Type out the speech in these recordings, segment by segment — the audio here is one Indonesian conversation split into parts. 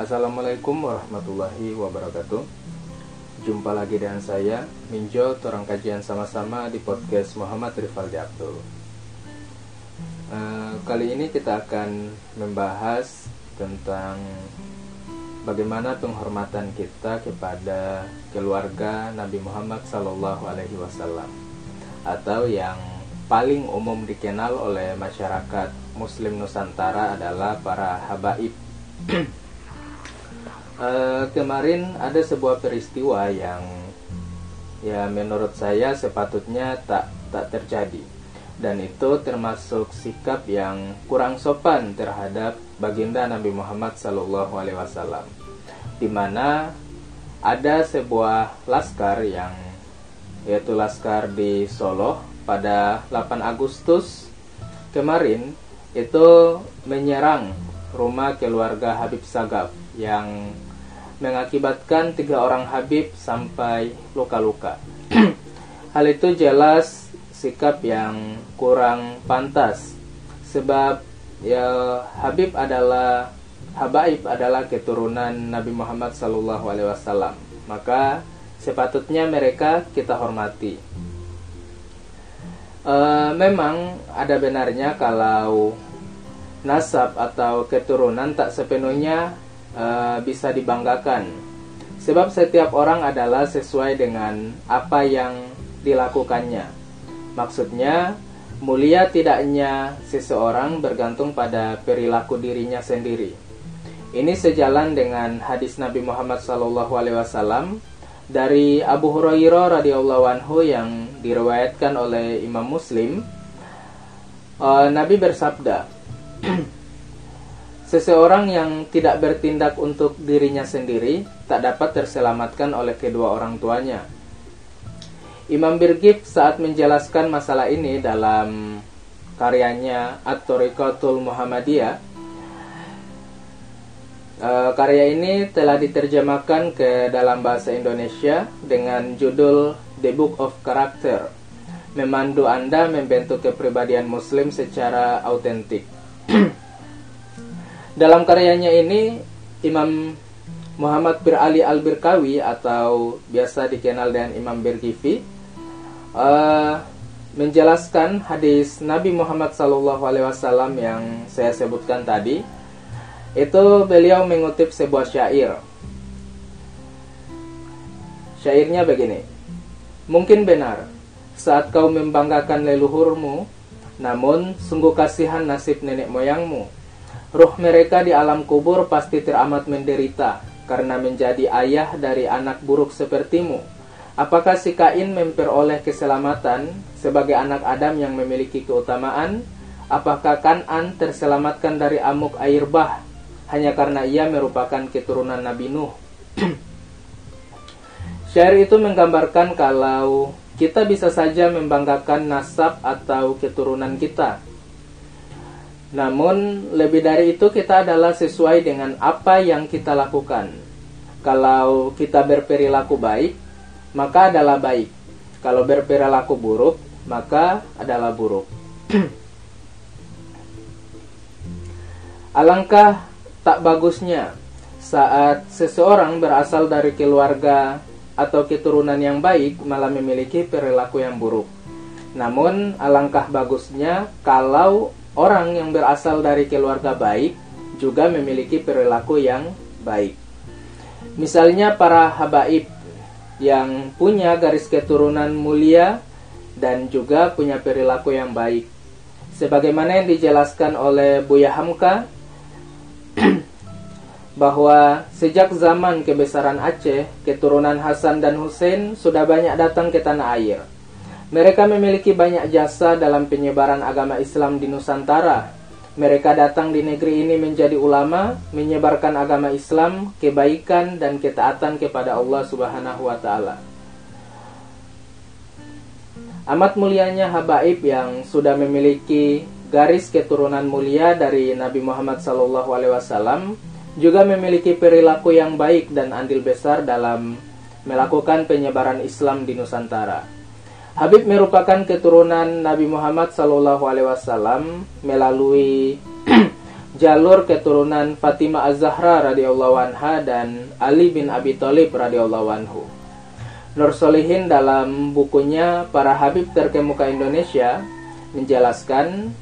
Assalamualaikum warahmatullahi wabarakatuh. Jumpa lagi dengan saya Minjo, orang kajian sama-sama di podcast Muhammad Rifaldi Abdul. Uh, Kali ini kita akan membahas tentang Bagaimana penghormatan kita kepada keluarga Nabi Muhammad Sallallahu Alaihi Wasallam Atau yang paling umum dikenal oleh masyarakat Muslim Nusantara adalah para habaib Uh, kemarin ada sebuah peristiwa yang ya menurut saya sepatutnya tak tak terjadi. Dan itu termasuk sikap yang kurang sopan terhadap baginda Nabi Muhammad Sallallahu Alaihi Wasallam. Di mana ada sebuah laskar yang yaitu laskar di Solo pada 8 Agustus kemarin itu menyerang rumah keluarga Habib Sagaf yang mengakibatkan tiga orang Habib sampai luka-luka. Hal itu jelas sikap yang kurang pantas sebab ya Habib adalah Habaib adalah keturunan Nabi Muhammad Sallallahu Alaihi Wasallam. Maka sepatutnya mereka kita hormati. E, memang ada benarnya kalau nasab atau keturunan tak sepenuhnya uh, bisa dibanggakan. Sebab setiap orang adalah sesuai dengan apa yang dilakukannya. Maksudnya, mulia tidaknya seseorang bergantung pada perilaku dirinya sendiri. Ini sejalan dengan hadis Nabi Muhammad SAW dari Abu Hurairah radhiyallahu anhu yang diriwayatkan oleh Imam Muslim. Uh, Nabi bersabda, Seseorang yang tidak bertindak untuk dirinya sendiri tak dapat terselamatkan oleh kedua orang tuanya. Imam Birgif saat menjelaskan masalah ini dalam karyanya At-Tariqatul Muhammadiyah e, karya ini telah diterjemahkan ke dalam bahasa Indonesia dengan judul The Book of Character memandu Anda membentuk kepribadian muslim secara autentik. Dalam karyanya ini Imam Muhammad Bir Ali Al Birkawi atau biasa dikenal dengan Imam Birkifi uh, menjelaskan hadis Nabi Muhammad SAW yang saya sebutkan tadi. Itu beliau mengutip sebuah syair. Syairnya begini. Mungkin benar saat kau membanggakan leluhurmu, namun sungguh kasihan nasib nenek moyangmu Ruh mereka di alam kubur pasti teramat menderita karena menjadi ayah dari anak buruk sepertimu. Apakah si Kain memperoleh keselamatan sebagai anak Adam yang memiliki keutamaan? Apakah Kanan terselamatkan dari amuk air bah hanya karena ia merupakan keturunan Nabi Nuh? Syair itu menggambarkan kalau kita bisa saja membanggakan nasab atau keturunan kita, namun lebih dari itu kita adalah sesuai dengan apa yang kita lakukan. Kalau kita berperilaku baik, maka adalah baik. Kalau berperilaku buruk, maka adalah buruk. Alangkah tak bagusnya saat seseorang berasal dari keluarga atau keturunan yang baik malah memiliki perilaku yang buruk. Namun alangkah bagusnya kalau Orang yang berasal dari keluarga baik juga memiliki perilaku yang baik. Misalnya para habaib yang punya garis keturunan mulia dan juga punya perilaku yang baik. Sebagaimana yang dijelaskan oleh Buya Hamka bahwa sejak zaman kebesaran Aceh, keturunan Hasan dan Hussein sudah banyak datang ke tanah air. Mereka memiliki banyak jasa dalam penyebaran agama Islam di Nusantara. Mereka datang di negeri ini menjadi ulama, menyebarkan agama Islam, kebaikan dan ketaatan kepada Allah Subhanahu wa taala. Amat mulianya habaib yang sudah memiliki garis keturunan mulia dari Nabi Muhammad SAW juga memiliki perilaku yang baik dan andil besar dalam melakukan penyebaran Islam di Nusantara. Habib merupakan keturunan Nabi Muhammad Sallallahu Alaihi Wasallam melalui jalur keturunan Fatimah Az-Zahra radhiyallahu anha dan Ali bin Abi Thalib radhiyallahu anhu. Nur Solihin dalam bukunya Para Habib Terkemuka Indonesia menjelaskan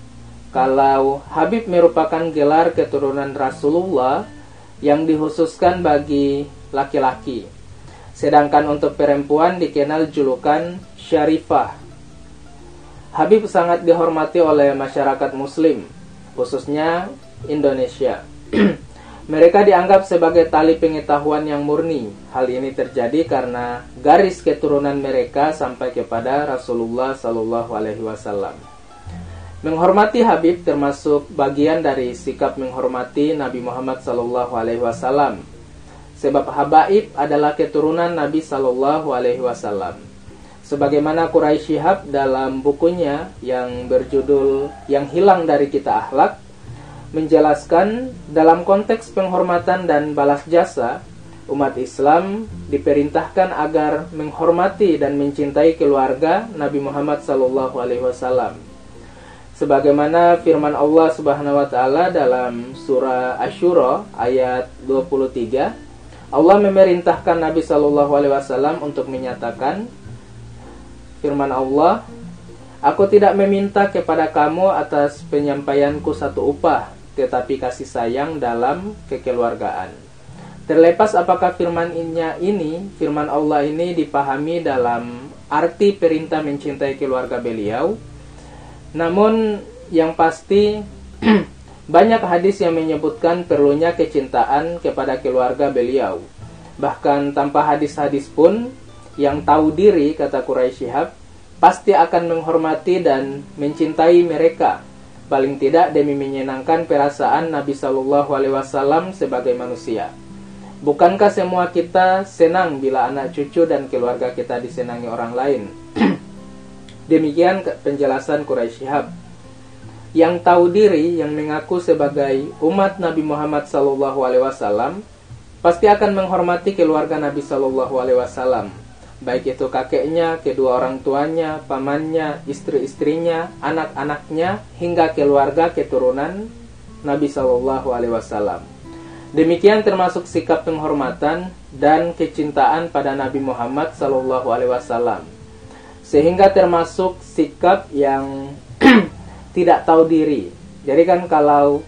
kalau Habib merupakan gelar keturunan Rasulullah yang dikhususkan bagi laki-laki. Sedangkan untuk perempuan dikenal julukan Syarifah. Habib sangat dihormati oleh masyarakat muslim, khususnya Indonesia. Mereka dianggap sebagai tali pengetahuan yang murni. Hal ini terjadi karena garis keturunan mereka sampai kepada Rasulullah Wasallam. Menghormati Habib termasuk bagian dari sikap menghormati Nabi Muhammad Wasallam. Sebab Habaib adalah keturunan Nabi Sallallahu Alaihi Wasallam. Sebagaimana Quraisy Shihab dalam bukunya yang berjudul Yang Hilang dari Kita Akhlak menjelaskan dalam konteks penghormatan dan balas jasa, umat Islam diperintahkan agar menghormati dan mencintai keluarga Nabi Muhammad SAW. Sebagaimana firman Allah Subhanahu wa taala dalam surah Asyura ayat 23, Allah memerintahkan Nabi Shallallahu alaihi wasallam untuk menyatakan firman Allah, Aku tidak meminta kepada kamu atas penyampaianku satu upah, tetapi kasih sayang dalam kekeluargaan. Terlepas apakah firman ini, firman Allah ini dipahami dalam arti perintah mencintai keluarga beliau, namun yang pasti banyak hadis yang menyebutkan perlunya kecintaan kepada keluarga beliau. Bahkan tanpa hadis-hadis pun, yang tahu diri, kata Quraisy Shihab, pasti akan menghormati dan mencintai mereka paling tidak demi menyenangkan perasaan Nabi Shallallahu Alaihi Wasallam sebagai manusia. Bukankah semua kita senang bila anak cucu dan keluarga kita disenangi orang lain? Demikian penjelasan Quraisy Shihab. Yang tahu diri, yang mengaku sebagai umat Nabi Muhammad Shallallahu Alaihi Wasallam, pasti akan menghormati keluarga Nabi Shallallahu Alaihi Wasallam baik itu kakeknya, kedua orang tuanya, pamannya, istri-istrinya, anak-anaknya, hingga keluarga keturunan Nabi Shallallahu Alaihi Wasallam. Demikian termasuk sikap penghormatan dan kecintaan pada Nabi Muhammad Shallallahu Alaihi Wasallam, sehingga termasuk sikap yang tidak tahu diri. Jadi kan kalau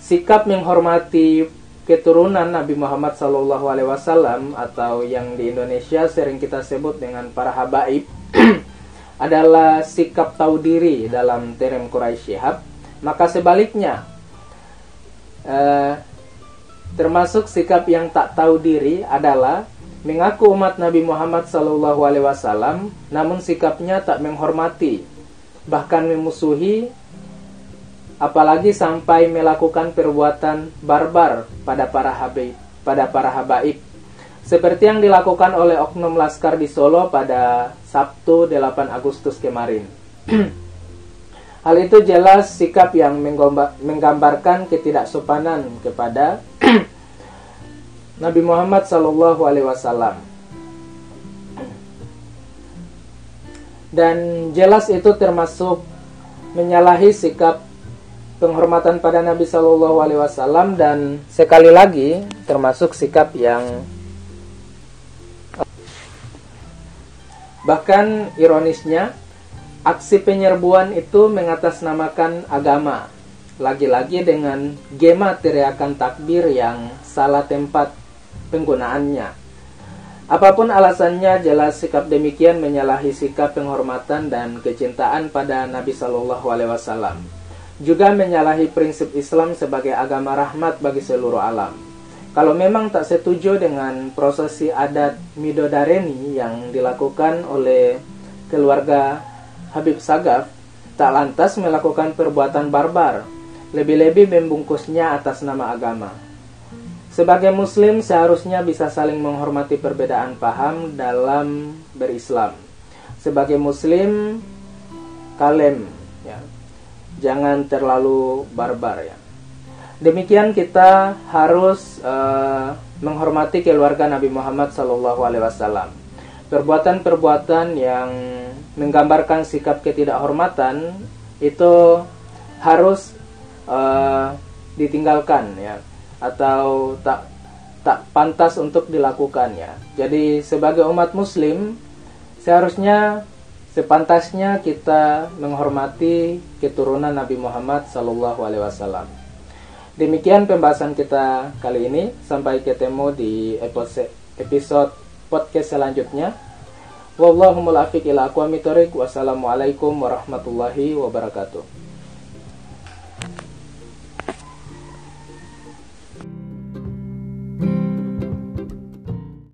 sikap menghormati keturunan Nabi Muhammad Wasallam atau yang di Indonesia sering kita sebut dengan para habaib adalah sikap tahu diri dalam term Quraisy Shihab, maka sebaliknya eh, termasuk sikap yang tak tahu diri adalah mengaku umat Nabi Muhammad Wasallam, namun sikapnya tak menghormati, bahkan memusuhi apalagi sampai melakukan perbuatan barbar pada para habaib, pada para habaib. Seperti yang dilakukan oleh oknum laskar di Solo pada Sabtu 8 Agustus kemarin. Hal itu jelas sikap yang menggambarkan ketidaksopanan kepada Nabi Muhammad Sallallahu Alaihi Wasallam. Dan jelas itu termasuk menyalahi sikap penghormatan pada Nabi Shallallahu Alaihi Wasallam dan sekali lagi termasuk sikap yang bahkan ironisnya aksi penyerbuan itu mengatasnamakan agama. Lagi-lagi dengan gema teriakan takbir yang salah tempat penggunaannya apa pun alasannya jelas sikap demikian menyalahi sikap penghormatan dan kecintaan pada Nabi Shallallahu Alaihi Wasallam juga menyalahi prinsip Islam sebagai agama rahmat bagi seluruh alam. Kalau memang tak setuju dengan prosesi adat Midodareni yang dilakukan oleh keluarga Habib Sagaf, tak lantas melakukan perbuatan barbar, lebih-lebih membungkusnya atas nama agama. Sebagai muslim seharusnya bisa saling menghormati perbedaan paham dalam berislam. Sebagai muslim, kalem jangan terlalu barbar ya. Demikian kita harus uh, menghormati keluarga Nabi Muhammad Wasallam. Perbuatan-perbuatan yang menggambarkan sikap ketidakhormatan itu harus uh, ditinggalkan ya atau tak tak pantas untuk dilakukannya. Jadi sebagai umat muslim seharusnya sepantasnya kita menghormati keturunan Nabi Muhammad sallallahu alaihi wasallam. Demikian pembahasan kita kali ini. Sampai ketemu di episode podcast selanjutnya. Wallahumul afiq ila Wassalamualaikum warahmatullahi wabarakatuh.